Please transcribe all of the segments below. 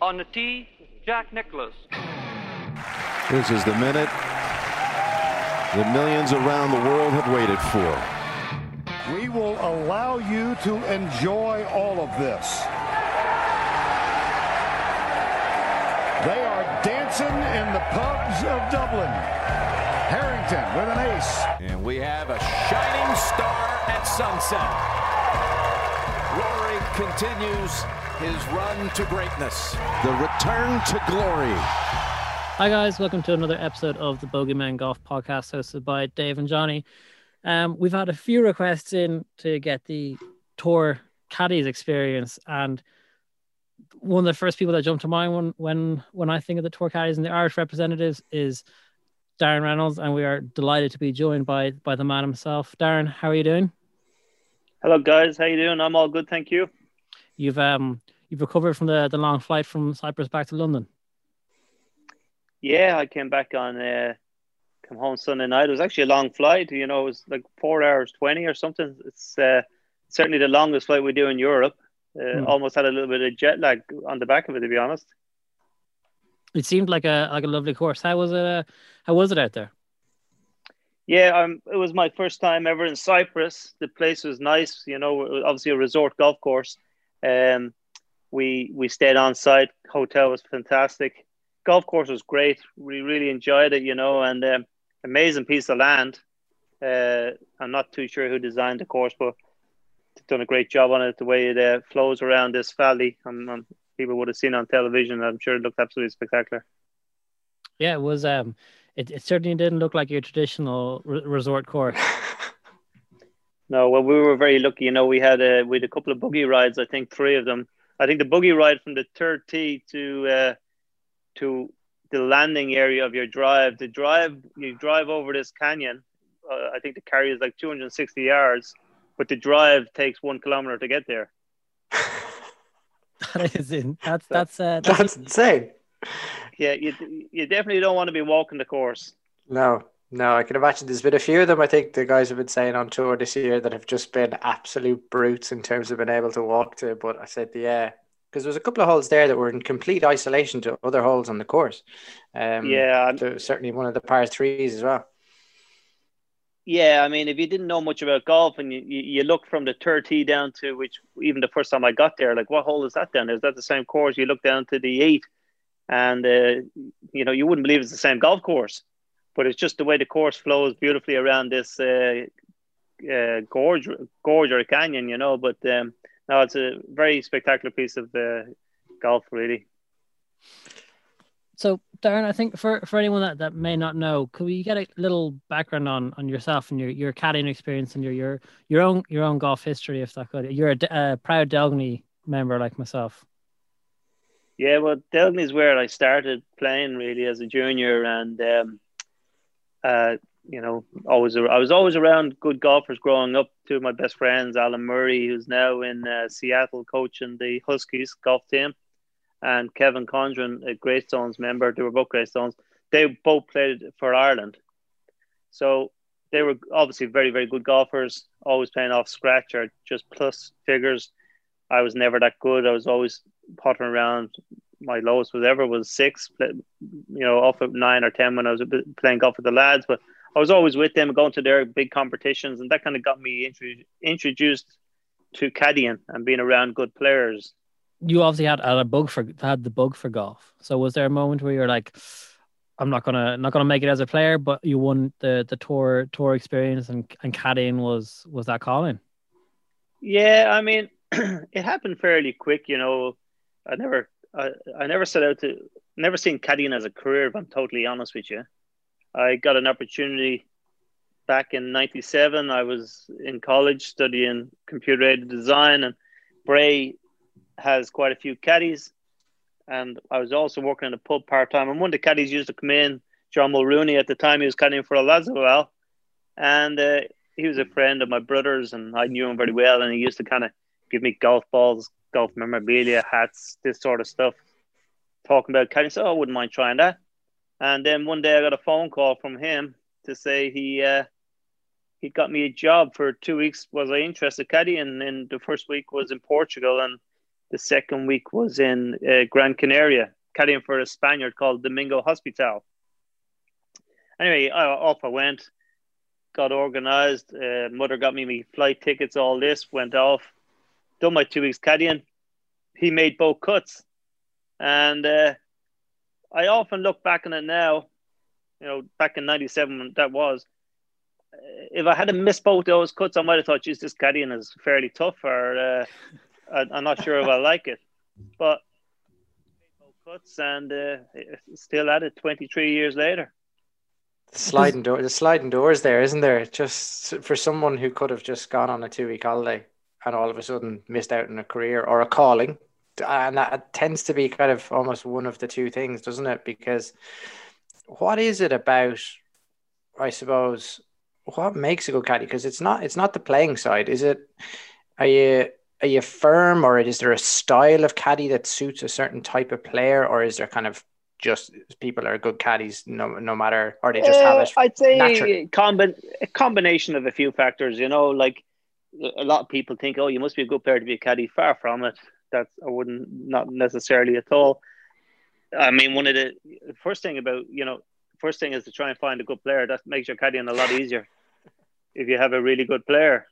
On the tee, Jack Nicklaus. This is the minute the millions around the world have waited for. We will allow you to enjoy all of this. They are dancing in the pubs of Dublin. Harrington with an ace. And we have a shining star at sunset. Rory continues his run to greatness. The return to glory. Hi guys, welcome to another episode of the Bogeymen Golf Podcast hosted by Dave and Johnny. Um, we've had a few requests in to get the tour caddies experience, and one of the first people that jumped to mind when when when I think of the tour caddies and the Irish representatives is Darren Reynolds, and we are delighted to be joined by by the man himself. Darren, how are you doing? Hello guys, how you doing? I'm all good, thank you. You've um you've recovered from the the long flight from Cyprus back to London. Yeah, I came back on uh come home Sunday night. It was actually a long flight, you know, it was like four hours twenty or something. It's uh certainly the longest flight we do in Europe. Uh, Hmm. Almost had a little bit of jet lag on the back of it, to be honest. It seemed like a like a lovely course. How was it? Uh, how was it out there? Yeah, um, it was my first time ever in Cyprus. The place was nice, you know, obviously a resort golf course. Um, we we stayed on site. Hotel was fantastic. Golf course was great. We really enjoyed it, you know, and um, amazing piece of land. Uh, I'm not too sure who designed the course, but they've done a great job on it. The way it uh, flows around this valley, um, um, people would have seen on television. I'm sure it looked absolutely spectacular. Yeah, it was. Um, it, it certainly didn't look like your traditional re- resort course. No, well, we were very lucky. You know, we had a we had a couple of buggy rides. I think three of them. I think the buggy ride from the third tee to uh, to the landing area of your drive. The drive you drive over this canyon. Uh, I think the carry is like 260 yards, but the drive takes one kilometer to get there. that is in. That's that's uh, that's, That's insane. Yeah, you you definitely don't want to be walking the course. No, no, I can imagine there's been a few of them. I think the guys have been saying on tour this year that have just been absolute brutes in terms of being able to walk to. But I said, yeah, because there was a couple of holes there that were in complete isolation to other holes on the course. Um, Yeah, I'm- there was certainly one of the par threes as well. Yeah, I mean, if you didn't know much about golf and you, you, you look from the third tee down to which, even the first time I got there, like what hole is that down? Is that the same course? You look down to the eight, and uh, you know you wouldn't believe it's the same golf course, but it's just the way the course flows beautifully around this uh, uh, gorge, gorge or canyon, you know. But um, no, it's a very spectacular piece of uh, golf, really. so Darren. I think for for anyone that, that may not know, could we get a little background on on yourself and your your caddying experience and your your your own your own golf history, if that could? You're a proud Delgany member like myself. Yeah, well, Delgany is where I started playing really as a junior, and um, uh, you know, always I was always around good golfers growing up. Two of my best friends, Alan Murray, who's now in uh, Seattle coaching the Huskies golf team, and Kevin Condren, a Greystones member. They were both Greystones. They both played for Ireland, so they were obviously very, very good golfers. Always playing off scratch or just plus figures. I was never that good. I was always potting around. My lowest was ever was six, you know, off at nine or ten when I was playing golf with the lads. But I was always with them, going to their big competitions, and that kind of got me intro- introduced to caddying and being around good players. You obviously had, had a bug for had the bug for golf. So was there a moment where you're like, I'm not gonna not gonna make it as a player, but you won the the tour tour experience and and caddying was was that calling? Yeah, I mean, it happened fairly quick. You know, I never, I, I never set out to, never seen caddying as a career. If I'm totally honest with you, I got an opportunity back in '97. I was in college studying computer aided design, and Bray has quite a few caddies. And I was also working in a pub part time. And one of the caddies used to come in, John Mulrooney. At the time, he was caddying for a well, and uh, he was a friend of my brother's, and I knew him very well. And he used to kind of give me golf balls, golf memorabilia, hats, this sort of stuff. Talking about caddying, so I wouldn't mind trying that. And then one day I got a phone call from him to say he uh, he got me a job for two weeks. Was I interested caddying? And the first week was in Portugal, and The second week was in uh, Gran Canaria, caddying for a Spaniard called Domingo Hospital. Anyway, I, off I went, got organised. Uh, mother got me my flight tickets, all this, went off, done my two weeks caddying. He made both cuts. And uh, I often look back on it now, you know, back in 97, that was. If I had missed both those cuts, I might have thought, geez, this caddying is fairly tough, or uh, I, am not sure if I like it. But cuts and uh, still at it 23 years later. The sliding door, the sliding doors there, isn't there? Just for someone who could have just gone on a two week holiday and all of a sudden missed out on a career or a calling, and that tends to be kind of almost one of the two things, doesn't it? Because what is it about? I suppose what makes a good caddy? Because it's not it's not the playing side, is it? Are you are you firm, or is there a style of caddy that suits a certain type of player, or is there kind of just people are good caddies no no matter or they just uh, have it I'd say combi- a combination of a few factors you know like a lot of people think oh you must be a good player to be a caddy far from it that's I wouldn't not necessarily at all. I mean, one of the first thing about you know, first thing is to try and find a good player. That makes your caddying a lot easier if you have a really good player.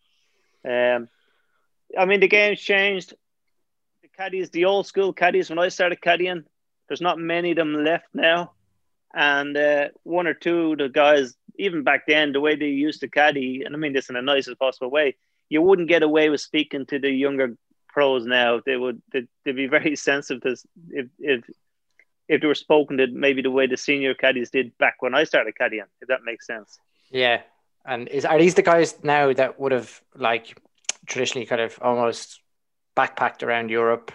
Um, I mean, the game's changed. The caddies, the old school caddies, when I started caddying, there's not many of them left now. And uh, one or two the guys, even back then, the way they used to caddy, and I mean this in the nicest possible way, you wouldn't get away with speaking to the younger pros now, they would they'd, they'd be very sensitive to if if if they were spoken to maybe the way the senior caddies did back when I started caddying, if that makes sense. Yeah. And is are these the guys now that would have like traditionally kind of almost backpacked around Europe,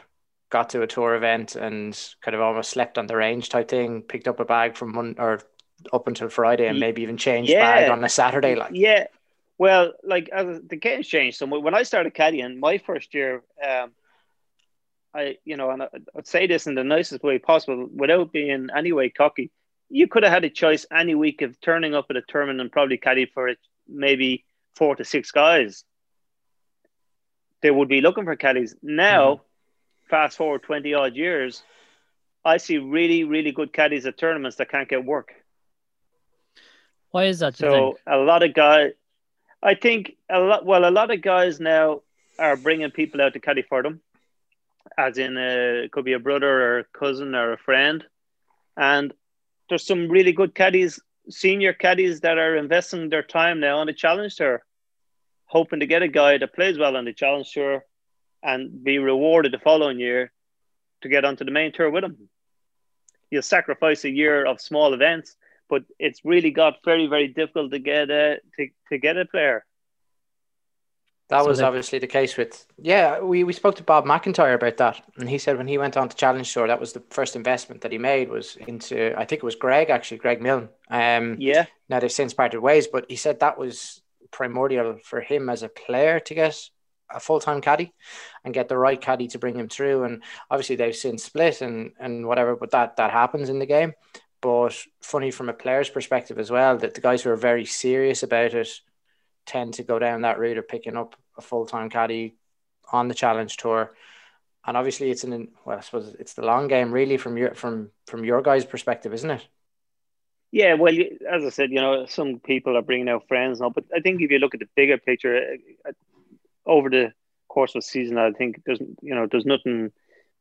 got to a tour event and kind of almost slept on the range type thing, picked up a bag from one or up until Friday and maybe even changed yeah. bag on a Saturday like Yeah, well, like as the game's changed. So when I started caddying, my first year, um, I you know, and I'd say this in the nicest way possible, without being any way cocky. You could have had a choice any week of turning up at a tournament and probably caddy for it, maybe four to six guys. They would be looking for caddies now. Mm. Fast forward twenty odd years, I see really, really good caddies at tournaments that can't get work. Why is that? So a lot of guys, I think a lot. Well, a lot of guys now are bringing people out to caddy for them, as in a, it could be a brother or a cousin or a friend, and there's some really good caddies, senior caddies that are investing their time now on the challenge tour, hoping to get a guy that plays well on the challenge tour, and be rewarded the following year to get onto the main tour with them. You'll sacrifice a year of small events but it's really got very very difficult to get a to, to get a player. That so was obviously the case with yeah. We, we spoke to Bob MacIntyre about that, and he said when he went on to Challenge Tour, that was the first investment that he made was into I think it was Greg actually Greg Milne. Um, yeah. Now they've since parted ways, but he said that was primordial for him as a player to get a full time caddy and get the right caddy to bring him through. And obviously they've since split and and whatever, but that that happens in the game. But funny from a player's perspective as well, that the guys who are very serious about it tend to go down that route of picking up a full time caddy on the challenge tour. And obviously it's an well, I suppose it's the long game really from your from from your guys' perspective, isn't it? Yeah, well, as I said, you know, some people are bringing out friends now, but I think if you look at the bigger picture, uh, uh, over the course of the season, I think there's you know there's nothing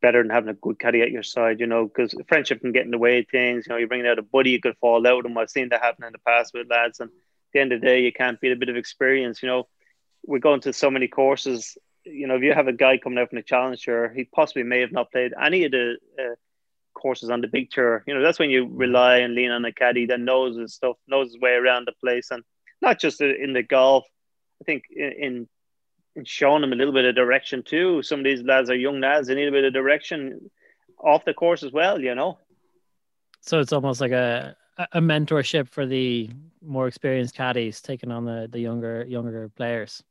better than having a good caddy at your side, you know, because friendship can get in the way of things. You know, you're bringing out a buddy, you could fall out with them. I've seen that happen in the past with lads. And at the end of the day, you can't beat a bit of experience. You know, we're going to so many courses. You know, if you have a guy coming out from the challenge tour, he possibly may have not played any of the uh, courses on the big tour. You know, that's when you rely and lean on a caddy that knows his stuff, knows his way around the place, and not just in the golf. I think in, in showing them a little bit of direction too. Some of these lads are young lads; they need a bit of direction off the course as well. You know. So it's almost like a a mentorship for the more experienced caddies taking on the the younger younger players.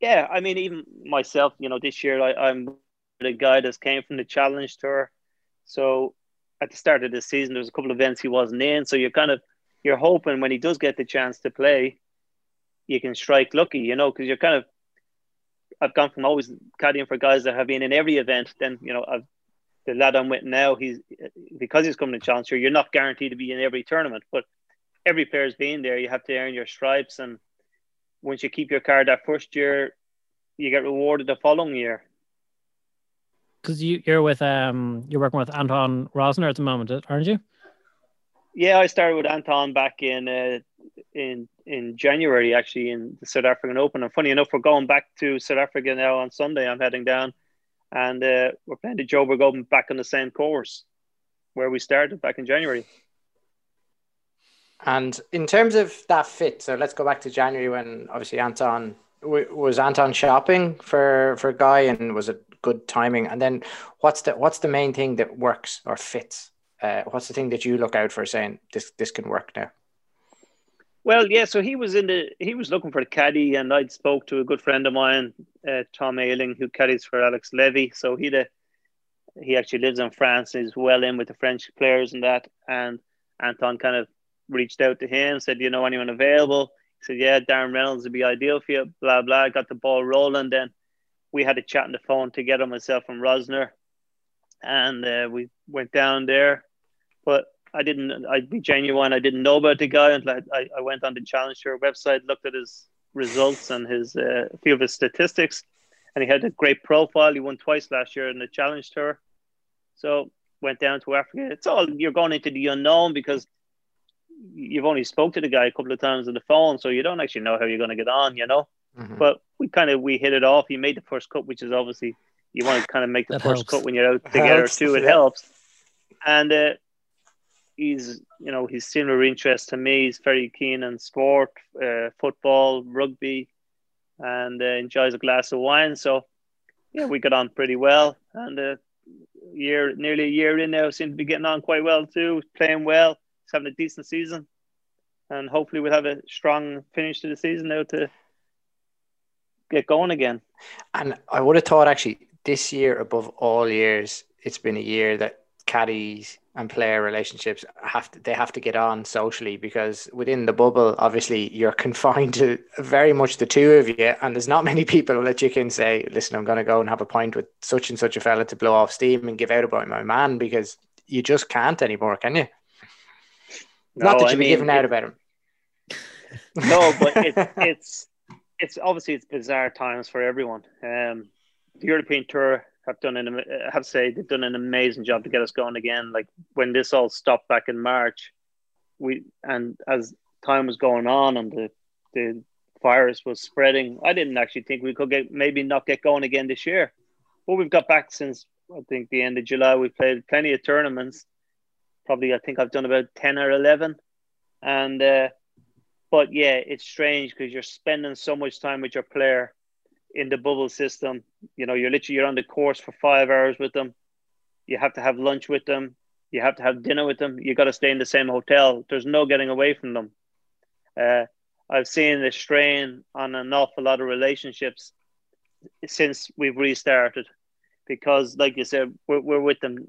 Yeah, I mean, even myself, you know, this year I, I'm the guy that came from the Challenge Tour. So at the start of the season, there was a couple of events he wasn't in. So you're kind of you're hoping when he does get the chance to play, you can strike lucky, you know, because you're kind of I've gone from always caddying for guys that have been in every event. Then you know, I've the lad I'm with now. He's because he's coming to Challenger. You're not guaranteed to be in every tournament, but every player's been there. You have to earn your stripes, and once you keep your card that first year, you get rewarded the following year. Because you, you're with um, you're working with Anton Rozner at the moment, aren't you? Yeah, I started with Anton back in uh, in in January, actually, in the South African Open. And funny enough, we're going back to South Africa now on Sunday. I'm heading down, and uh, we're playing the Joburg Open back on the same course where we started back in January. And in terms of that fit, so let's go back to January when obviously Anton was Anton shopping for for Guy, and was it good timing? And then what's the what's the main thing that works or fits? Uh, what's the thing that you look out for saying this this can work now? Well, yeah. So he was in the he was looking for a caddy, and I'd spoke to a good friend of mine, uh, Tom Ayling, who caddies for Alex Levy. So he he actually lives in France. He's well in with the French players and that. And Anton kind of reached out to him, said, "You know anyone available?" He said, "Yeah, Darren Reynolds would be ideal for you." Blah blah. Got the ball rolling. Then we had a chat on the phone together, myself and Rozner, and uh, we went down there. But I didn't. I'd be genuine. I didn't know about the guy until I, I went on the Challenger website, looked at his results and his uh, a few of his statistics, and he had a great profile. He won twice last year in the Challenge Tour. So went down to Africa. It's all you're going into the unknown because you've only spoke to the guy a couple of times on the phone, so you don't actually know how you're going to get on, you know. Mm-hmm. But we kind of we hit it off. He made the first cut, which is obviously you want to kind of make the that first helps. cut when you're out together helps. too. It yeah. helps, and uh, he's you know he's similar interest to me. He's very keen on sport, uh, football, rugby, and uh, enjoys a glass of wine. So yeah, we got on pretty well, and uh, year nearly a year in now, seem to be getting on quite well too, playing well having a decent season, and hopefully we'll have a strong finish to the season now to get going again. And I would have thought actually this year, above all years, it's been a year that caddies and player relationships have to they have to get on socially because within the bubble obviously you're confined to very much the two of you and there's not many people that you can say listen i'm going to go and have a pint with such and such a fella to blow off steam and give out about my man because you just can't anymore can you no, Not that you'd be giving out about him. no, but it, it's it's obviously it's bizarre times for everyone. Um, the European Tour have done an have say they've done an amazing job to get us going again. Like when this all stopped back in March, we and as time was going on and the the virus was spreading, I didn't actually think we could get maybe not get going again this year. But we've got back since I think the end of July. We played plenty of tournaments probably I think I've done about ten or eleven, and uh, but yeah, it's strange because you're spending so much time with your player in the bubble system. You know, you're literally you're on the course for five hours with them. You have to have lunch with them. You have to have dinner with them. You got to stay in the same hotel. There's no getting away from them. Uh, I've seen the strain on an awful lot of relationships since we've restarted because, like you said, we're, we're with them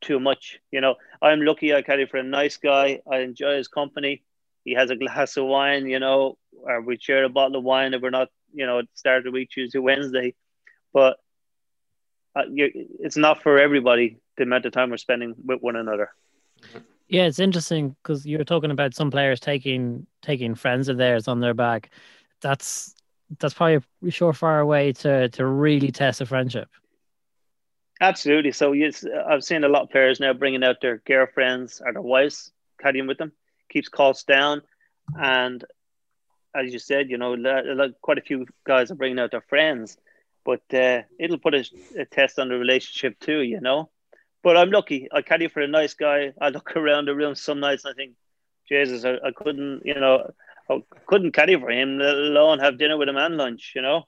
too much. You know, I'm lucky I carry for a nice guy. I enjoy his company. He has a glass of wine, you know, or we share a bottle of wine if we're not, you know, at the start of the week, Tuesday, Wednesday. But uh, it's not for everybody the amount of time we're spending with one another. Yeah, it's interesting because you were talking about some players taking taking friends of theirs on their back. That's that's probably a surefire way to to really test a friendship. Absolutely. So yes, I've seen a lot of players now bringing out their girlfriends or their wives, caddying with them, keeps costs down, and as you said, you know, quite a few guys are bringing out their friends, but uh, it'll put a, a, test on the relationship too, you know. But I'm lucky. I caddy for a nice guy. I look around the room some nights and I think, Jesus, I, I couldn't, you know, I couldn't caddy for him, let alone have dinner with him and lunch, you know.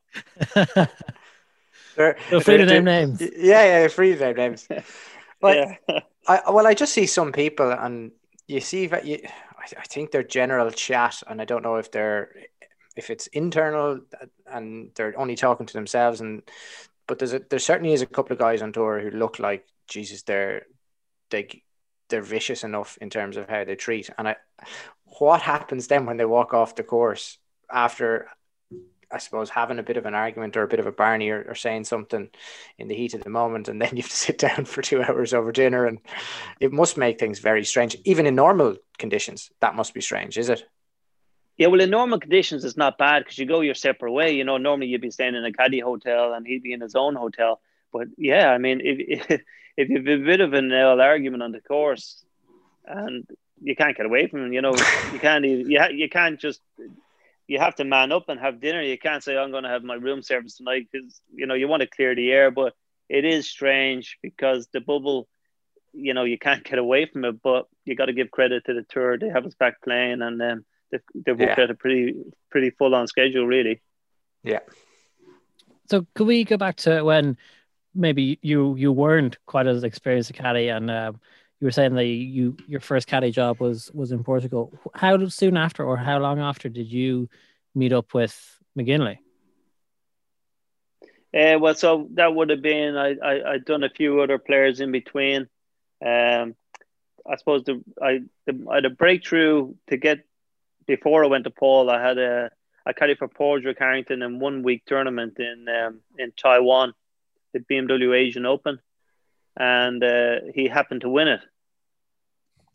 They're, Feel free to name names. Yeah, yeah, free to name names. But yeah. I well, I just see some people, and you see that you. I think they're general chat, and I don't know if they're if it's internal and they're only talking to themselves. And but there's a there certainly is a couple of guys on tour who look like Jesus. They're they they're vicious enough in terms of how they treat. And I, what happens then when they walk off the course after I suppose having a bit of an argument or a bit of a barney or, or, saying something in the heat of the moment, and then you have to sit down for two hours over dinner, and it must make things very strange. Even in normal conditions, that must be strange, is it? Yeah, well, in normal conditions, it's not bad because you go your separate way. You know, normally you'd be staying in a caddy hotel and he'd be in his own hotel. But yeah, I mean, if if, you've a bit of an argument on the course, and you can't get away from him, you know, you can't you you can't just you have to man up and have dinner. You can't say I'm going to have my room service tonight because you know you want to clear the air. But it is strange because the bubble, you know, you can't get away from it. But you got to give credit to the tour; they have us back playing, and um, they've, they've worked yeah. out a pretty pretty full on schedule, really. Yeah. So could we go back to when maybe you you weren't quite as experienced a caddy and uh, you were saying that you your first caddy job was was in Portugal. How soon after, or how long after, did you meet up with McGinley? Uh, well, so that would have been I, I I'd done a few other players in between. Um, I suppose the I the, I had a breakthrough to get before I went to Paul. I had a I caddied for Padraig Harrington in one week tournament in um, in Taiwan, the BMW Asian Open, and uh, he happened to win it.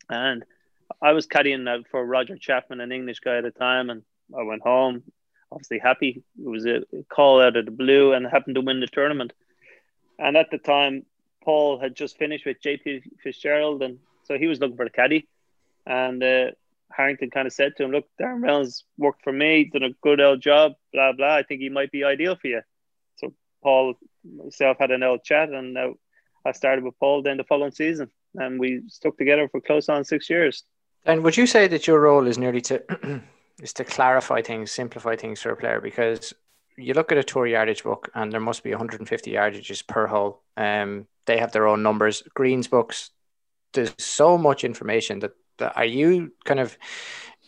And I was caddying for Roger Chapman, an English guy at the time, and I went home, obviously happy. It was a call out of the blue, and happened to win the tournament. And at the time, Paul had just finished with JP Fitzgerald, and so he was looking for a caddy. And uh, Harrington kind of said to him, "Look, Darren Reynolds worked for me, done a good old job, blah blah. I think he might be ideal for you." So Paul myself had an old chat, and I started with Paul then the following season, and we stuck together for close on six years. And would you say that your role is nearly to is to clarify things, simplify things for a player? Because you look at a tour yardage book, and there must be 150 yardages per hole. Um, they have their own numbers. Greens books, there's so much information that are you kind of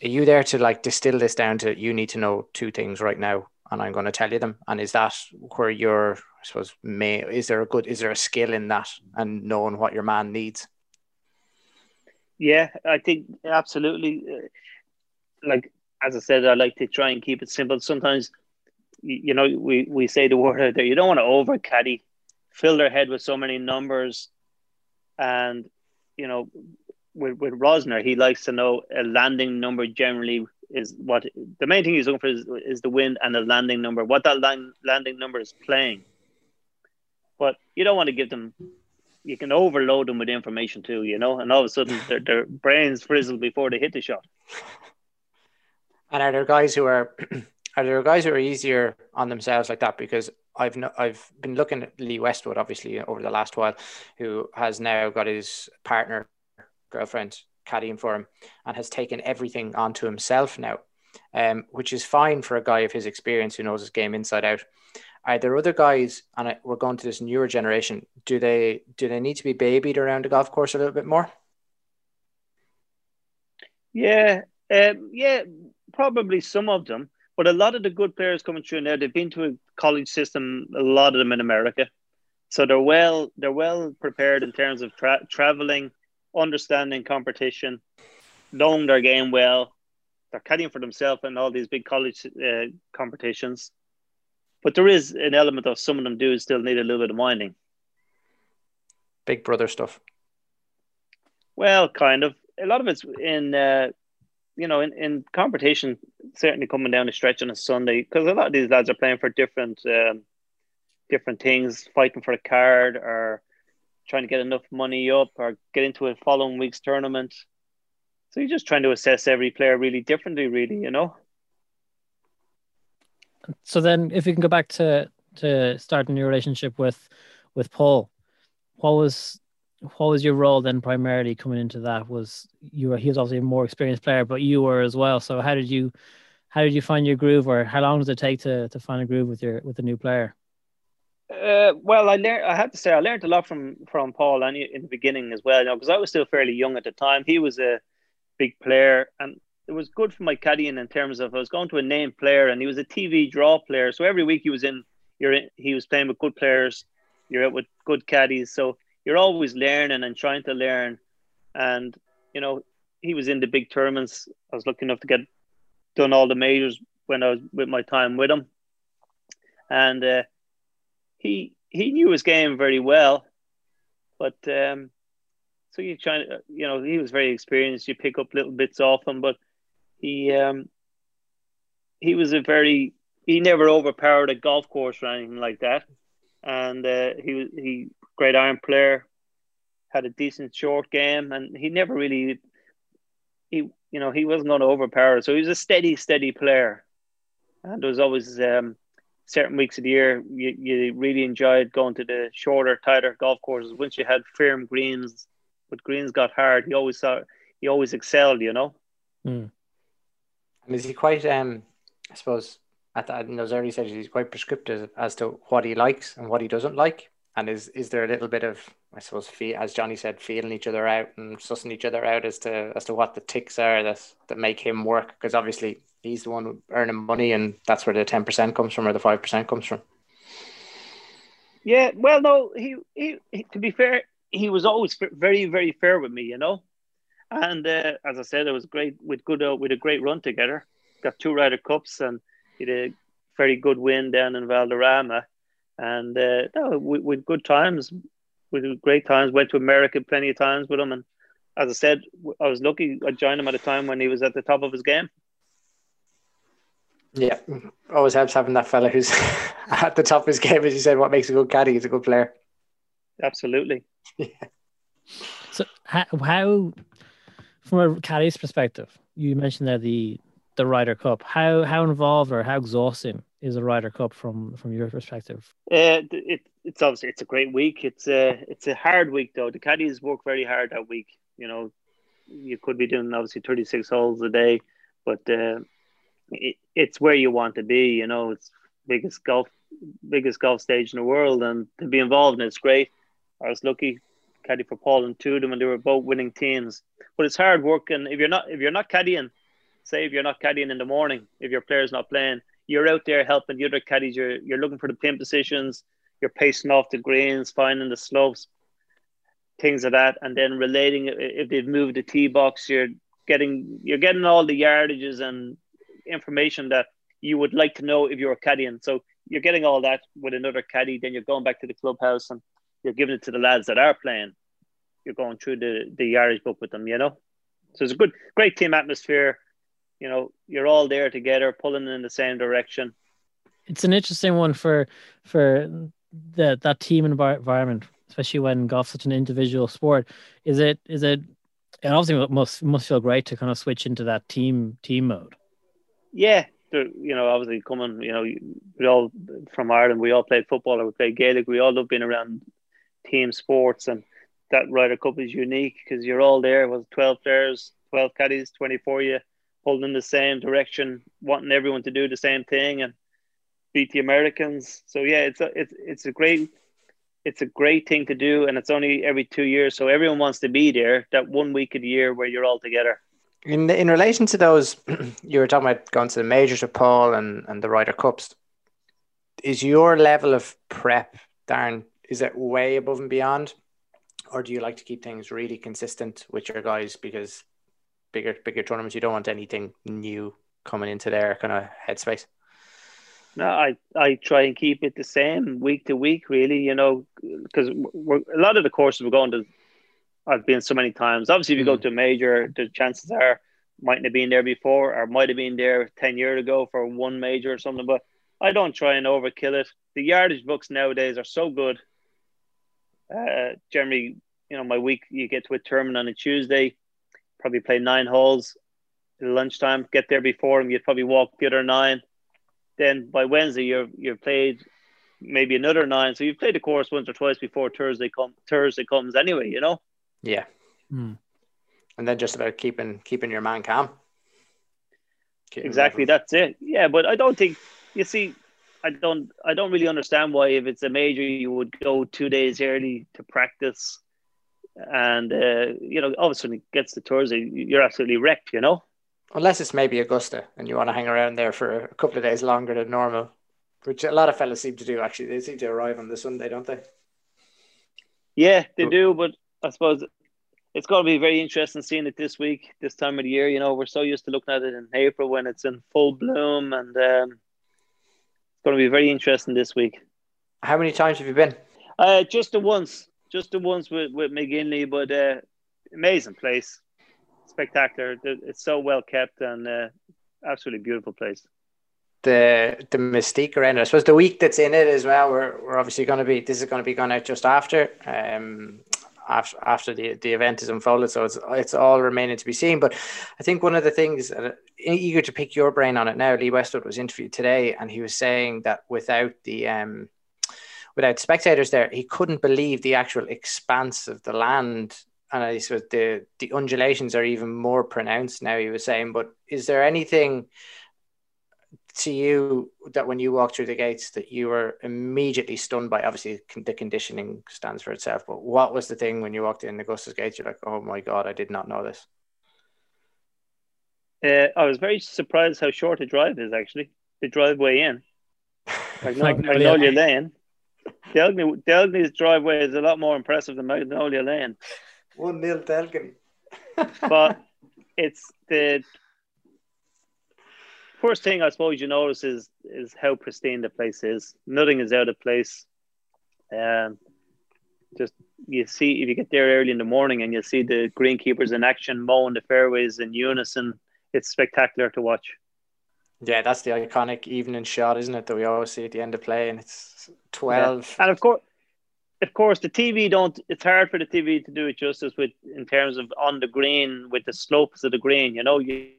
are you there to like distill this down to you need to know two things right now and I'm going to tell you them. And is that where your, I suppose, may is there a good, is there a skill in that and knowing what your man needs? Yeah, I think absolutely. Uh, like as I said, I like to try and keep it simple. Sometimes, you know, we we say the word out there. You don't want to over caddy, fill their head with so many numbers, and you know, with with Rozner, he likes to know a landing number generally is what the main thing he's looking for is, is the wind and the landing number, what that land, landing number is playing. But you don't want to give them, you can overload them with information too, you know, and all of a sudden their, their brains frizzle before they hit the shot. And are there guys who are, are there guys who are easier on themselves like that? Because I've no, I've been looking at Lee Westwood obviously over the last while, who has now got his partner, girlfriend caddying for him and has taken everything onto himself now, um, which is fine for a guy of his experience who knows his game inside out. Are there other guys, and we're going to this newer generation? Do they do they need to be babied around the golf course a little bit more? Yeah, um, yeah, probably some of them, but a lot of the good players coming through now, they've been to a college system. A lot of them in America, so they're well they're well prepared in terms of tra- traveling understanding competition, knowing their game well. They're cutting for themselves in all these big college uh, competitions. But there is an element of some of them do still need a little bit of winding. Big brother stuff. Well, kind of. A lot of it's in, uh, you know, in, in competition, certainly coming down the stretch on a Sunday, because a lot of these lads are playing for different, um, different things, fighting for a card or trying to get enough money up or get into a following week's tournament. So you're just trying to assess every player really differently, really, you know. So then, if we can go back to to starting your relationship with with Paul, what was what was your role then primarily coming into that? Was you were he was obviously a more experienced player, but you were as well. So how did you how did you find your groove, or how long does it take to to find a groove with your with a new player? Uh, well, I learned. I have to say, I learned a lot from from Paul and in the beginning as well. You know, because I was still fairly young at the time. He was a big player, and it was good for my caddying in terms of I was going to a named player, and he was a TV draw player. So every week he was in. You're in, he was playing with good players. You're out with good caddies, so you're always learning and trying to learn. And you know, he was in the big tournaments. I was lucky enough to get done all the majors when I was with my time with him. and uh, he he knew his game very well, but um, so you try to, you know, he was very experienced. You pick up little bits off him, but he um, he was a very he never overpowered a golf course or anything like that, and uh, he was he great iron player, had a decent short game, and he never really he you know he wasn't going to overpower. So he was a steady, steady player, and there was always um, certain weeks of the year you, you really enjoyed going to the shorter, tighter golf courses. Once you had firm greens, but greens got hard, he always saw he always excelled. You know. Mm. And is he quite um I suppose at that in those early stages he's quite prescriptive as to what he likes and what he doesn't like. And is is there a little bit of I suppose as Johnny said, feeling each other out and sussing each other out as to as to what the ticks are that that make him work? Because obviously he's the one earning money, and that's where the ten percent comes from or the five percent comes from. Yeah, well, no, he, he, he to be fair, he was always very very fair with me, you know. And uh, as I said, it was great with good uh, with a great run together. Got two Ryder Cups and he had a very good win down in Valderrama, and uh, no, with, with good times, with great times. Went to America plenty of times with him, and as I said, I was lucky. I joined him at a time when he was at the top of his game. Yeah, always helps having that fella who's at the top of his game. As you said, what makes a good caddy is a good player. Absolutely. Yeah. So how, how from a caddy's perspective, you mentioned there the the Ryder Cup. How how involved or how exhausting is a Ryder Cup from from your perspective? Uh, it, it's obviously it's a great week. It's a it's a hard week though. The caddies work very hard that week. You know, you could be doing obviously thirty six holes a day, but uh, it, it's where you want to be. You know, it's biggest golf biggest golf stage in the world, and to be involved in it's great. I was lucky caddy for Paul and two of them, and they were both winning teams. But it's hard work, and if you're not if you're not caddying say if you're not caddying in the morning, if your player's not playing, you're out there helping the other caddies. You're you're looking for the pin positions. You're pacing off the greens, finding the slopes, things like that, and then relating if they've moved the tee box. You're getting you're getting all the yardages and information that you would like to know if you're caddying. So you're getting all that with another caddy. Then you're going back to the clubhouse and you're giving it to the lads that are playing. You're going through the the yardage book with them. You know, so it's a good, great team atmosphere you know you're all there together pulling in the same direction. It's an interesting one for for the that team environment especially when golf's such an individual sport. Is it is it and obviously it must must feel great to kind of switch into that team team mode. Yeah you know obviously coming you know we all from ireland we all played football or we played gaelic. We all love being around team sports and that Ryder Cup is unique because you're all there. Was twelve players, twelve caddies, twenty four you pulling in the same direction, wanting everyone to do the same thing and beat the Americans. So yeah, it's a it's it's a great it's a great thing to do, and it's only every two years, so everyone wants to be there. That one week of the year where you're all together. In in relation to those, you were talking about going to the majors with Paul and and the Ryder Cups. Is your level of prep, Darren, is it way above and beyond, or do you like to keep things really consistent with your guys because bigger bigger tournaments. You don't want anything new coming into their kind of headspace. No, I I try and keep it the same week to week, really. You know, because a lot of the courses we're going to, I've been so many times. Obviously, if you mm. go to a major, the chances are mightn't have been there before, or might have been there ten years ago for one major or something. But I don't try and overkill it. The yardage books nowadays are so good. Uh, generally, you know, my week you get to a tournament on a Tuesday probably play nine holes at lunchtime, get there before him, you'd probably walk the other nine. Then by Wednesday you're you've played maybe another nine. So you've played the course once or twice before Thursday come Thursday comes anyway, you know? Yeah. Hmm. And then just about keeping keeping your man calm. Keeping exactly, that's it. Yeah, but I don't think you see I don't I don't really understand why if it's a major you would go two days early to practice and uh, you know, all of a sudden it gets to Thursday, you're absolutely wrecked, you know. Unless it's maybe Augusta and you want to hang around there for a couple of days longer than normal, which a lot of fellas seem to do. Actually, they seem to arrive on the Sunday, don't they? Yeah, they do. But I suppose it's going to be very interesting seeing it this week, this time of the year. You know, we're so used to looking at it in April when it's in full bloom, and um, it's going to be very interesting this week. How many times have you been? Uh, just the once, just the ones with with McGinley, but uh, amazing place, spectacular. It's so well kept and uh, absolutely beautiful place. The the mystique around it. I suppose the week that's in it as well. We're we're obviously going to be. This is going to be gone out just after. Um, after after the, the event is unfolded. So it's it's all remaining to be seen. But I think one of the things uh, eager to pick your brain on it now. Lee Westwood was interviewed today, and he was saying that without the um, without spectators there, he couldn't believe the actual expanse of the land. And I said the the undulations are even more pronounced now. He was saying, but is there anything? to you that when you walked through the gates that you were immediately stunned by obviously the conditioning stands for itself but what was the thing when you walked in Augusta's gates you're like oh my god I did not know this uh, I was very surprised how short the drive is actually the driveway in like Magnolia Lane Delgany, Delgany's driveway is a lot more impressive than Magnolia Lane one nil Delgany but it's the first thing I suppose you notice is is how pristine the place is. Nothing is out of place. Um, just you see if you get there early in the morning and you see the greenkeepers in action mowing the fairways in unison, it's spectacular to watch. Yeah, that's the iconic evening shot, isn't it? That we always see at the end of play, and it's twelve. Yeah. And of course, of course, the TV don't. It's hard for the TV to do it justice with in terms of on the green with the slopes of the green. You know, you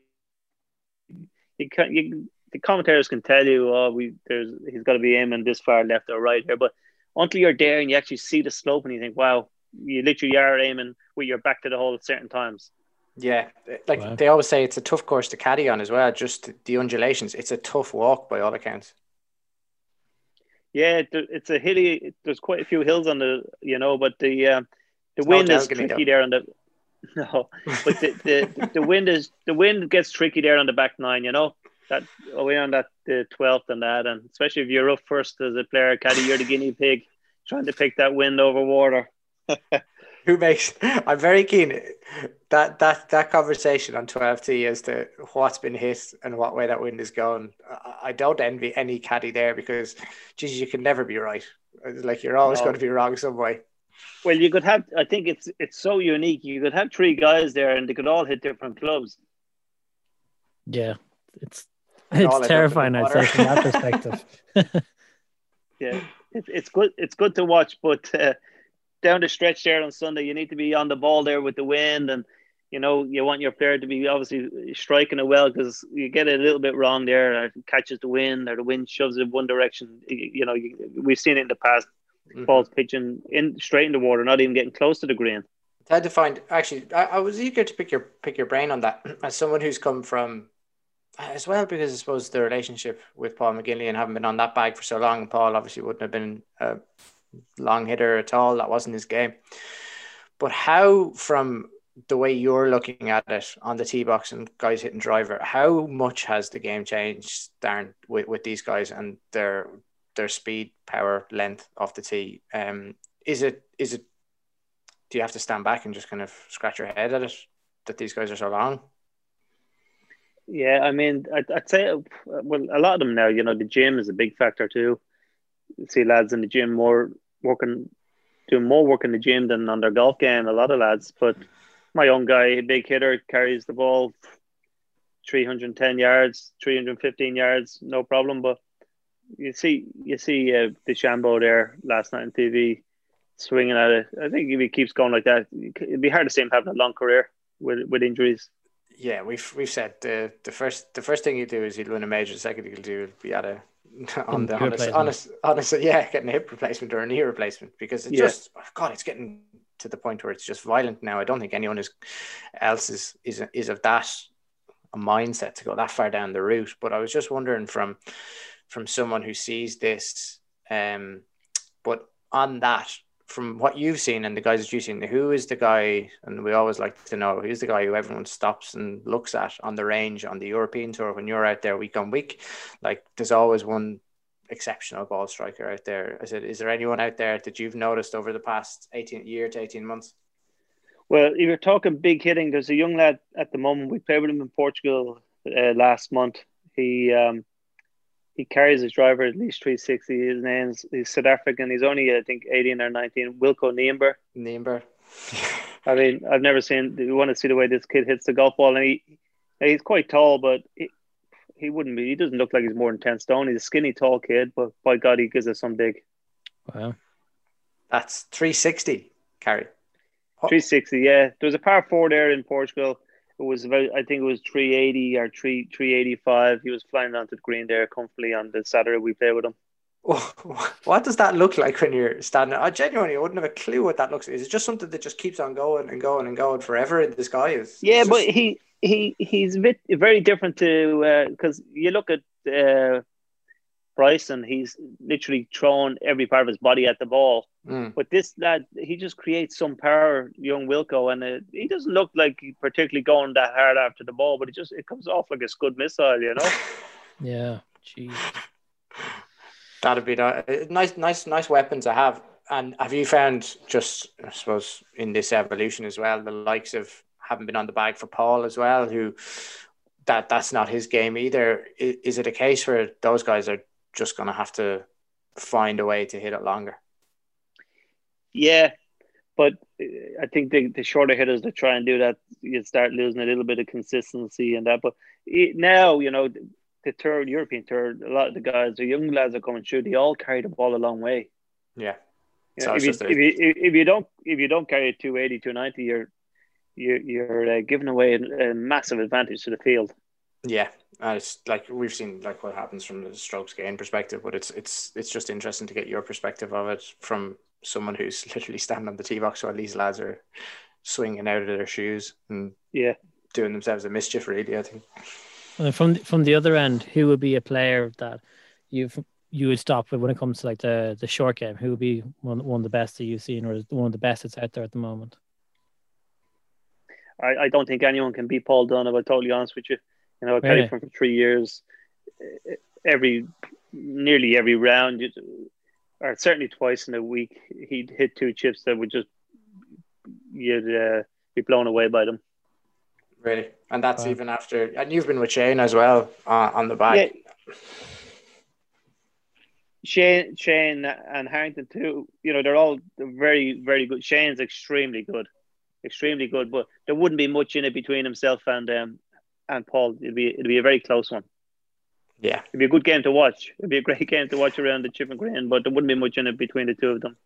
you can you, the commentators can tell you, oh, we there's he's got to be aiming this far left or right here, but until you're there and you actually see the slope and you think, wow, you literally are aiming with your back to the hole at certain times. Yeah, like wow. they always say, it's a tough course to caddy on as well. Just the undulations, it's a tough walk by all accounts. Yeah, it's a hilly. There's quite a few hills on the, you know, but the uh, the it's wind is tricky though. there on the No, but the, the, the wind is the wind gets tricky there on the back nine. You know that away on that the twelfth and that, and especially if you're up first as a player, caddy, you're the guinea pig trying to pick that wind over water. Who makes? I'm very keen that that that conversation on 12T as to what's been hit and what way that wind is going. I, I don't envy any caddy there because, geez, you can never be right. Like you're always no. going to be wrong some way. Well, you could have. I think it's it's so unique. You could have three guys there, and they could all hit different clubs. Yeah, it's it's terrifying. I'd say from that perspective. yeah, it's it's good. It's good to watch, but uh, down the stretch there on Sunday, you need to be on the ball there with the wind, and you know you want your player to be obviously striking it well because you get it a little bit wrong there, it catches the wind, or the wind shoves it one direction. You, you know, you, we've seen it in the past mm-hmm. balls pitching in straight in the water, not even getting close to the green. It's hard to find. Actually, I, I was eager to pick your pick your brain on that as someone who's come from as well because I suppose the relationship with Paul McGinley and having been on that bag for so long, Paul obviously wouldn't have been a long hitter at all. That wasn't his game. But how, from the way you're looking at it on the tee box and guys hitting driver, how much has the game changed, Darren, with, with these guys and their their speed, power, length off the tee. Um, is it is it? Do you have to stand back and just kind of scratch your head at it that these guys are so long? Yeah, I mean, I'd, I'd say well, a lot of them now. You know, the gym is a big factor too. You see lads in the gym more working, doing more work in the gym than on their golf game. A lot of lads, but my young guy, big hitter, carries the ball 310 yards, 315 yards, no problem. But you see you see uh, DeChambeau there last night on TV swinging at it. I think if he keeps going like that, it'd be hard to see him having a long career with with injuries. Yeah, we've we've said the the first the first thing you do is he'll win a major. The second thing he'll do will be at a on the honest, honest, honest, yeah, getting a hip replacement or a knee replacement because it's yeah. just God, it's getting to the point where it's just violent now. I don't think anyone is else is is is of that a mindset to go that far down the route. But I was just wondering from from someone who sees this. Um, but on that, from what you've seen and the guys that you've seen, who is the guy? And we always like to know who's the guy who everyone stops and looks at on the range on the European tour when you're out there week on week. Like there's always one exceptional ball striker out there. I said, is there anyone out there that you've noticed over the past 18 year to 18 months? Well, if you're talking big hitting, there's a young lad at the moment. We played with him in Portugal uh, last month. He um, he carries his driver at least 360. His name's he's South African. He's only I think 18 or 19. Wilco Nienaber. Nienaber. I mean, I've never seen. You want to see the way this kid hits the golf ball, and he he's quite tall, but he, he wouldn't be. He doesn't look like he's more than 10 stone. He's a skinny, tall kid, but by God, he gives us some big. Wow. That's 360 carry. 360, yeah. There was a par four there in Portugal. It was about, I think it was 380 or 3 385. He was flying onto the green there comfortably on the Saturday we played with him. What does that look like when you're standing? I genuinely wouldn't have a clue what that looks like. Is it just something that just keeps on going and going and going forever in the sky? Is yeah, but just- he he he's a bit very different to because you look at uh, Bryson. He's literally thrown every part of his body at the ball. Mm. But this lad, he just creates some power, young Wilco, and it, he doesn't look like he particularly going that hard after the ball. But it just it comes off like a scud missile, you know. Yeah. Jeez. That'd be ni- nice, nice, nice weapon to have. And have you found just, I suppose, in this evolution as well, the likes of having been on the bag for Paul as well, who that that's not his game either. I- Is it a case where those guys are just going to have to find a way to hit it longer? Yeah, but uh, I think the, the shorter hitters that try and do that, you start losing a little bit of consistency and that. But it, now, you know, the, the third European tour, a lot of the guys, the young lads are coming through. They all carry the ball a long way. Yeah. You know, it's if, you, a- if, you, if you don't if you don't carry a 280, 290, you're you're, you're uh, giving away a, a massive advantage to the field. Yeah, it's like we've seen like what happens from the strokes gain perspective, but it's it's it's just interesting to get your perspective of it from someone who's literally standing on the tee box while these lads are swinging out of their shoes and Yeah. doing themselves a mischief. Really, I think. And then from from the other end, who would be a player that you you would stop with when it comes to like the the short game? Who would be one one of the best that you've seen, or one of the best that's out there at the moment? I, I don't think anyone can beat Paul Dunne. If I'm totally honest with you, you know, I played Really? for for three years. Every, nearly every round, you- or certainly twice in a week, he'd hit two chips that would just you'd uh, be blown away by them. Really, and that's Wow. even after. And you've been with Shane as well uh, on the back. Yeah. Shane, Shane, and Harrington too. You know, they're all very, very good. Shane's extremely good, extremely good. But there wouldn't be much in it between himself and um, and Paul. It'd be it'd be a very close one. Yeah, It'd be a good game to watch. It'd be a great game to watch around the chip and green. But there wouldn't be much in it between the two of them.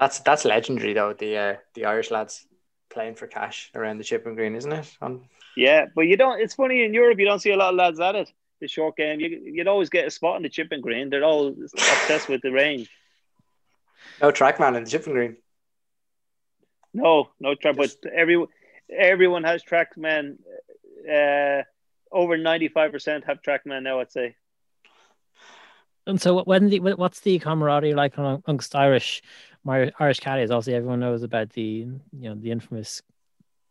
that's that's legendary though. The uh, the Irish lads playing for cash around the chip and green, isn't it? On Yeah, but you don't. It's funny in Europe, you don't see a lot of lads at it. The short game, you, you'd always get a spot in the chip and green. They're all obsessed with the range. no trackman in the chip and green. No, no track. But every everyone has trackman. Uh, over ninety five percent have trackman now. I'd say. And so, what- when the what's the camaraderie like amongst Irish, my Irish caddies? Obviously, everyone knows about the you know the infamous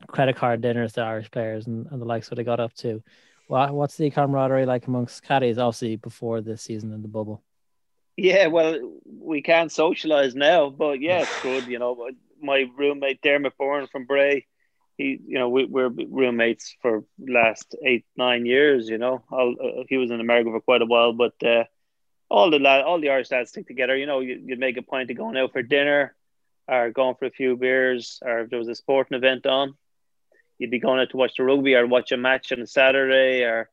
credit card dinners that Irish players and, and the likes what they got up to. What what's the camaraderie like amongst caddies? Obviously, before the season and the bubble. Yeah, well, we can't socialize now, but yeah, it's good. You know, my roommate Dermot Byrne from Bray, he, you know, we, we're roommates for last eight nine years. You know, I'll, uh, he was in America for quite a while, but uh, all the lad, all the Irish lads stick together. You know, you, you'd make a point of going out for dinner, or going for a few beers, or if there was a sporting event on, you'd be going out to watch the rugby or watch a match on a Saturday, or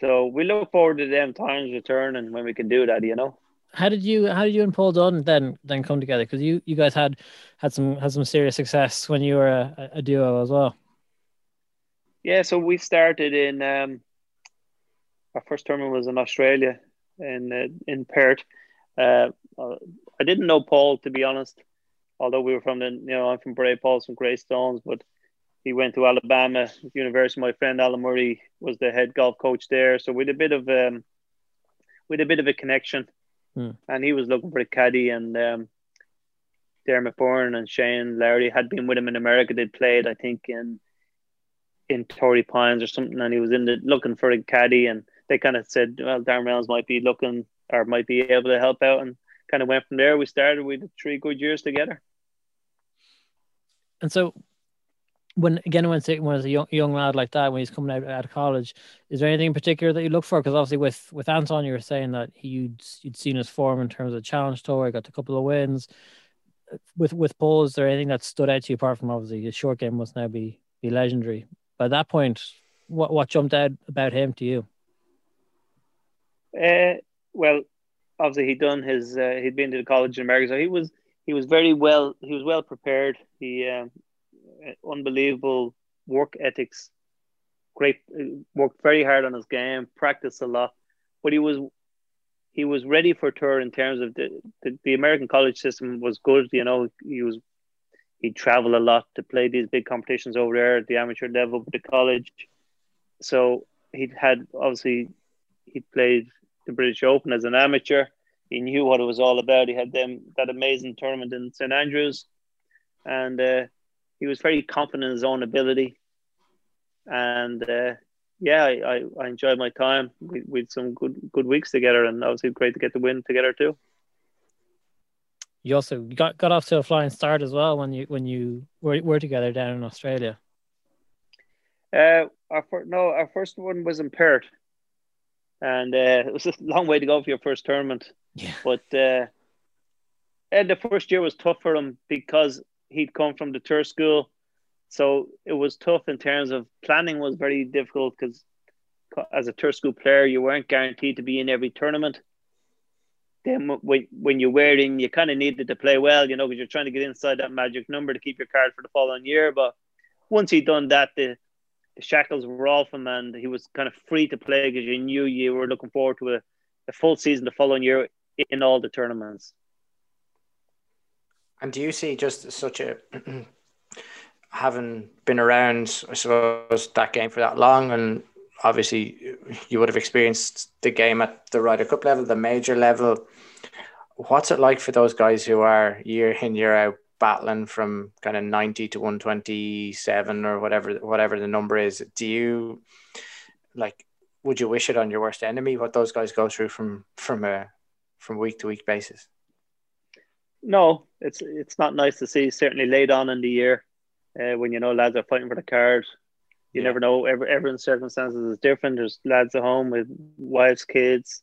so we look forward to them times returning when we can do that. You know. How did you how did you and Paul Dunne then then come together? Because you you guys had had some had some serious success when you were a, a duo as well. Yeah, so we started in um, our first tournament was in Australia in uh, in Perth. Uh, I didn't know Paul to be honest, although we were from the you know I'm from Bray, Paul's from Greystones, but he went to Alabama University. My friend Alan Murray was the head golf coach there, so we had a bit of um, we had a bit of a connection, Hmm. and he was looking for a caddy and. Um, Dermot Byrne and Shane Lowry had been with him in America. They'd played, I think, in in Torrey Pines or something, and he was in the looking for a caddy, and they kind of said, well, Darren Reynolds might be looking or might be able to help out, and kind of went from there. We started with three good years together. And so, when again when when as a young, young lad like that when he's coming out, out of college is there anything in particular that you look for? Because obviously with with anton you were saying that you'd you'd seen his form in terms of challenge tour he got a couple of wins. With with paul is there anything that stood out to you apart from obviously his short game must now be be legendary? By that point what what jumped out about him to you? Uh, well obviously he'd done his uh, he'd been to the college in america so he was he was very well he was well prepared. He um, unbelievable work ethics. Great, worked very hard on his game, practiced a lot, but he was he was ready for tour in terms of the, the, the American college system was good. You know, he was he'd travel a lot to play these big competitions over there at the amateur level with the college. So he'd had obviously he played the British Open as an amateur. He knew what it was all about. He had them that amazing tournament in St Andrews, and uh, he was very confident in his own ability, and uh, yeah, I, I, I, enjoyed my time with, with some good good weeks together, and obviously great to get the win together too. You also got got off to a flying start as well when you when you were, were together down in Australia. Uh, our first, no, our first one was in Perth, and uh, it was a long way to go for your first tournament. Yeah. But uh, and the first year was tough for him because he'd come from the tour school, so it was tough in terms of planning. Was very difficult because as a tour school player, you weren't guaranteed to be in every tournament. Then when when you were in, you kind of needed to play well, you know, because you're trying to get inside that magic number to keep your card for the following year. But once he'd done that, the the shackles were off him, and he was kind of free to play because you knew you were looking forward to a, a full season the following year in all the tournaments. And do you see just such a having been around, I suppose, that game for that long, and obviously you would have experienced the game at the Ryder Cup level, the major level. What's it like for those guys who are year in year out battling from kind of ninety to one twenty seven or whatever whatever the number is? Do you like? Would you wish it on your worst enemy? What those guys go through from from a from week to week basis? No, it's it's not nice to see. Certainly late on in the year, uh, when you know lads are fighting for the card, you yeah. never know. Every everyone's circumstances is different. There's lads at home with wives, kids,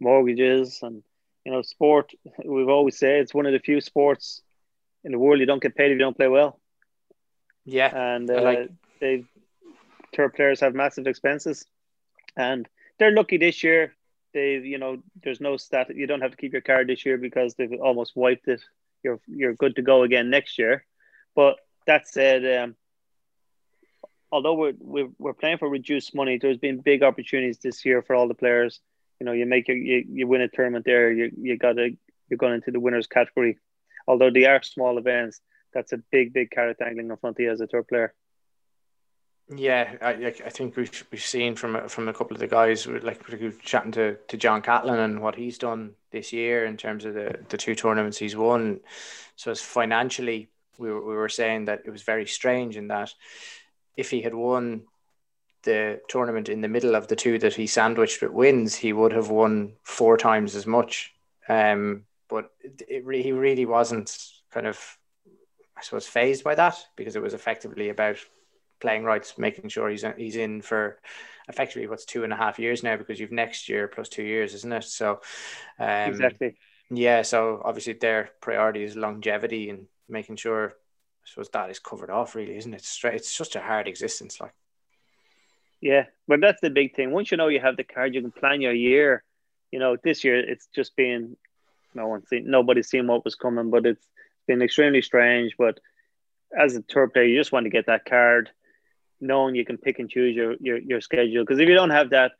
mortgages, and you know, sport. We've always said it's one of the few sports in the world you don't get paid if you don't play well. Yeah, and uh, like they tour players have massive expenses, and they're lucky this year they you know there's no stat you don't have to keep your card this year because they've almost wiped it. You're you're good to go again next year. But that said um, although we're, we're we're playing for reduced money there's been big opportunities this year for all the players. You know you make your you, you win a tournament there you you got to you're going into the winners category. Although they are small events that's a big big carrot dangling in front of you as a tour player yeah, I, I think we've we've seen from from a couple of the guys like chatting to, to John Catlin and what he's done this year in terms of the, the two tournaments he's won. So as financially, we were, we were saying that it was very strange in that if he had won the tournament in the middle of the two that he sandwiched with wins, he would have won four times as much. Um, but it, he really wasn't kind of, I suppose, fazed by that because it was effectively about playing rights, making sure he's he's in for effectively what's two and a half years now because you've next year plus two years, isn't it? So um, exactly. Yeah, so obviously their priority is longevity and making sure I suppose that is covered off really, isn't it? Straight it's such a hard existence like. Yeah, but that's the big thing. Once you know you have the card, you can plan your year. You know, this year it's just been no one's seen nobody's seen what was coming, but it's been extremely strange. But as a tour player, you just want to get that card knowing you can pick and choose your your, your schedule. Because if you don't have that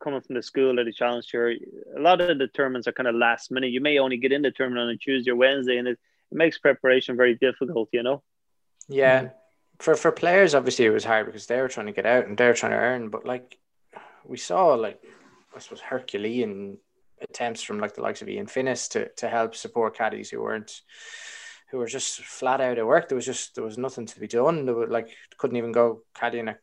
coming from the school or the challenge tour, a lot of the tournaments are kind of last minute. You may only get in the tournament on a Tuesday or Wednesday, and it, it makes preparation very difficult. You know. Yeah, mm-hmm. for for players, obviously it was hard because they were trying to get out and they were trying to earn. But like we saw, like I suppose Herculean attempts from like the likes of Ian Finnis to to help support caddies who weren't who were just flat out of work. There was just there was nothing to be done. They were like couldn't even go caddying at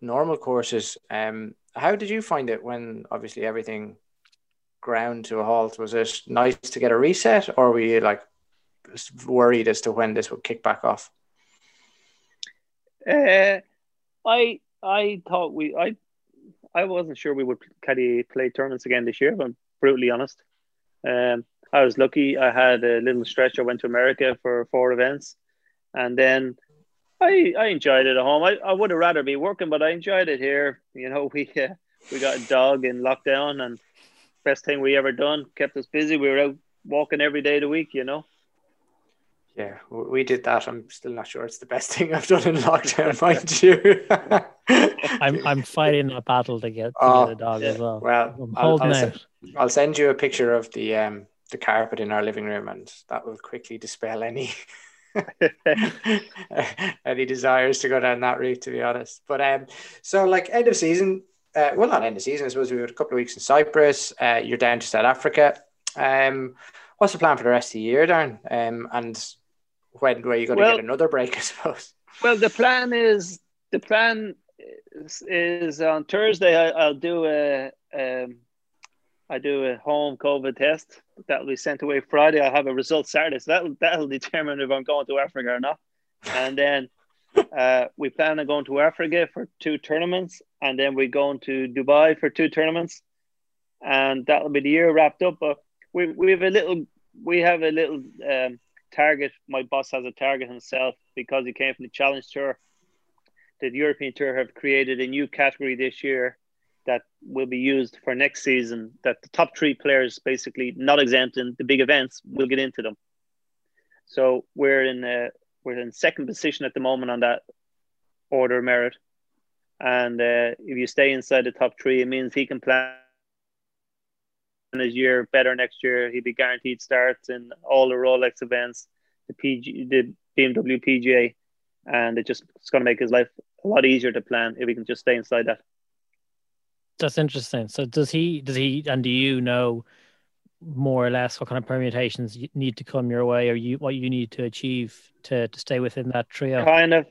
normal courses. Um, how did you find it when obviously everything ground to a halt? Was it nice to get a reset, or were you like worried as to when this would kick back off? Uh, I I thought we I I wasn't sure we would caddy play tournaments again this year. If I'm brutally honest. Um, I was lucky. I had a little stretch. I went to America for four events, and then I I enjoyed it at home. I, I would have rather be working, but I enjoyed it here. You know, we uh, we got a dog in lockdown, and best thing we ever done. Kept us busy. We were out walking every day of the week. You know. Yeah, we did that. I'm still not sure it's the best thing I've done in lockdown, mind you. I'm I'm fighting a battle to get, to oh, get a dog yeah. as well. Well, I'm I'll, holding I'll, out. I'll send you a picture of the um the carpet in our living room, and that will quickly dispel any any desires to go down that route. To be honest, but um, so like end of season, uh, well, not end of season. I suppose we had a couple of weeks in Cyprus. Uh, you're down to South Africa. Um, what's the plan for the rest of the year, Darren? Um, and when were you going well, to get another break? I suppose. Well, the plan is the plan is, is on Thursday. I, will do a um, I do a home COVID test that'll be sent away Friday. I'll have a result Saturday, so that'll that'll determine if I'm going to Africa or not. And then uh, we plan on going to Africa for two tournaments, and then we're going to Dubai for two tournaments, and that'll be the year wrapped up. But we we have a little we have a little um, target. My boss has a target himself because he came from the Challenge Tour. The European Tour have created a new category this year that will be used for next season. That the top three players, basically not exempt in the big events, will get into them. So we're in uh, we're in second position at the moment on that order of merit, and uh, if you stay inside the top three, it means he can plan his year better next year. He'd be guaranteed starts in all the Rolex events, the PG, the BMW PGA, and it just it's going to make his life a lot easier to plan if he can just stay inside that. That's interesting. So does he? Does he? And do you know more or less what kind of permutations need to come your way, or you what you need to achieve to to stay within that trio? Kind of.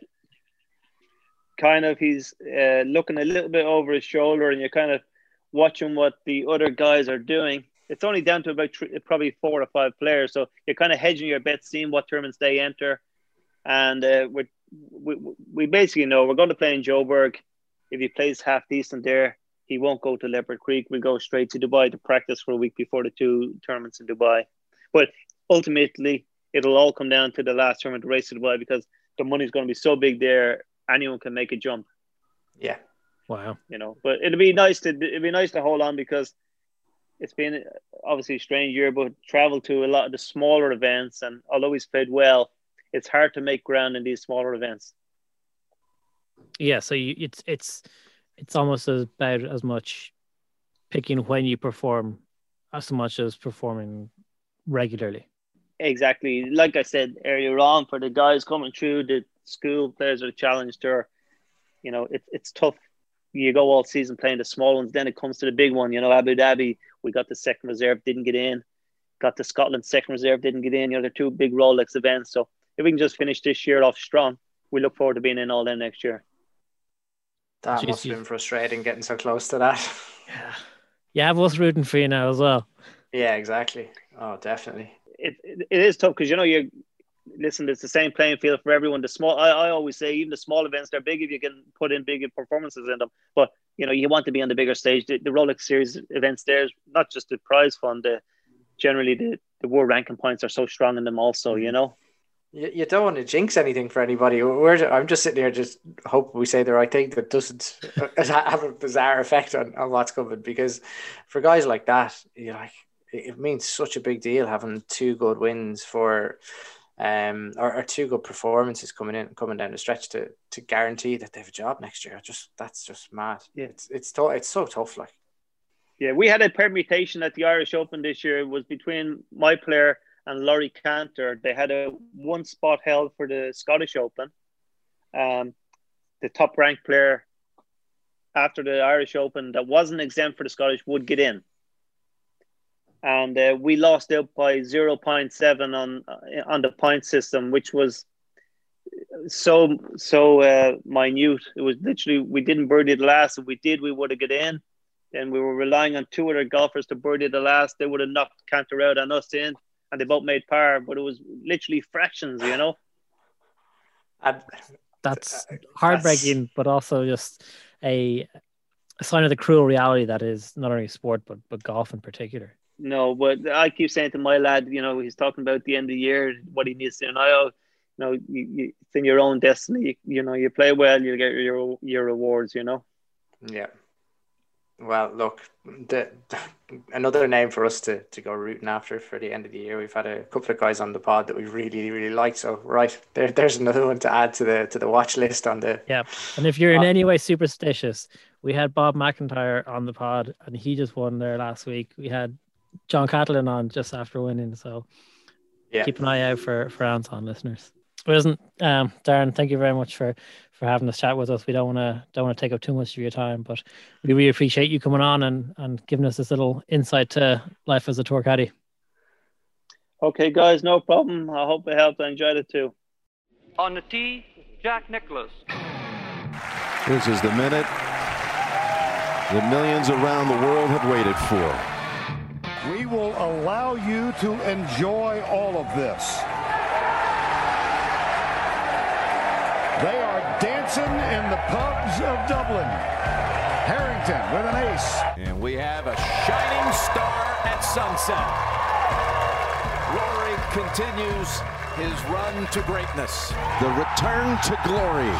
Kind of, he's uh, looking a little bit over his shoulder, and you're kind of watching what the other guys are doing. It's only down to about three, probably four or five players, so you're kind of hedging your bets, seeing what tournaments they enter, and uh, we we basically know we're going to play in Joburg. If he plays half decent there, he won't go to Leopard Creek. We'll go straight to Dubai to practice for a week before the two tournaments in Dubai. But ultimately, it'll all come down to the last tournament, the race to Dubai, because the money's going to be so big there, anyone can make a jump. Yeah, Wow. You know, but it'd be nice to it'd be nice to hold on because it's been obviously a strange year, but travel to a lot of the smaller events, and although he's played well, it's hard to make ground in these smaller events. Yeah, so you, it's it's it's almost as about as much picking when you perform as much as performing regularly. Exactly, like I said earlier on, for the guys coming through the school players or the challenge tour, you know, it's it's tough you go all season playing the small ones. Then it comes to the big one. You know, Abu Dhabi, we got the second reserve, didn't get in. Got the Scotland second reserve, didn't get in. You know, they're two big Rolex events. So if we can just finish this year off strong, we look forward to being in all them next year. That Jeez, must have been frustrating getting so close to that. Yeah. Yeah, I was rooting for you now as well. Yeah, exactly. Oh, definitely. It, it, it is tough because you know you're listen, it's the same playing field for everyone. The small, I, I always say, even the small events, they're big if you can put in big performances in them. But you know, you want to be on the bigger stage. The, the Rolex Series events, there's not just the prize fund. The generally the the world ranking points are so strong in them. Also, you mm. know. You, you don't want to jinx anything for anybody. We're, I'm just sitting here, just hope we say the right thing that doesn't have a bizarre effect on, on what's coming. Because for guys like that, you like it means such a big deal having two good wins for um, or, or, two good performances coming in, coming down the stretch to to guarantee that they have a job next year. Just that's just mad. Yeah, it's it's tough. It's so tough. Like, yeah, we had a permutation at the Irish Open this year. It was between my player and Laurie Canter. They had a one spot held for the Scottish Open. Um, the top ranked player after the Irish Open that wasn't exempt for the Scottish would get in. And uh, we lost out by 0.7 on uh, on the point system which was so so uh, minute. It was literally we didn't birdie the last. If we did we would have got in. And we were relying on two other golfers to birdie the last. They would have knocked Cantor out and us in and they both made par but it was literally fractions you know and that's uh, heartbreaking, but also just a, a sign of the cruel reality that is not only sport but but golf in particular. No, but I keep saying to my lad, you know, he's talking about the end of the year, what he needs to. And I, you know, you, you, it's in your own destiny. You, you know, you play well, you get your your rewards. You know. Yeah. Well, look, the, the, another name for us to, to go rooting after for the end of the year. We've had a couple of guys on the pod that we really really like. So right there, there's another one to add to the to the watch list on the. Yeah, and if you're in uh, any way superstitious, we had Bob MacIntyre on the pod, and he just won there last week. We had John Catlin on just after winning, so yeah. keep an eye out for for Anton listeners. But isn't um, Darren? Thank you very much for for having this chat with us. We don't want to don't want to take up too much of your time, but we really appreciate you coming on and and giving us this little insight to life as a tour caddy. Okay, guys, no problem. I hope it helped. I enjoyed it too. On the tee, Jack Nicklaus. This is the minute the millions around the world have waited for. We will allow you to enjoy all of this. They are dancing in the pubs of Dublin. Harrington with an ace. And we have a shining star at sunset. Rory continues his run to greatness. The return to glory.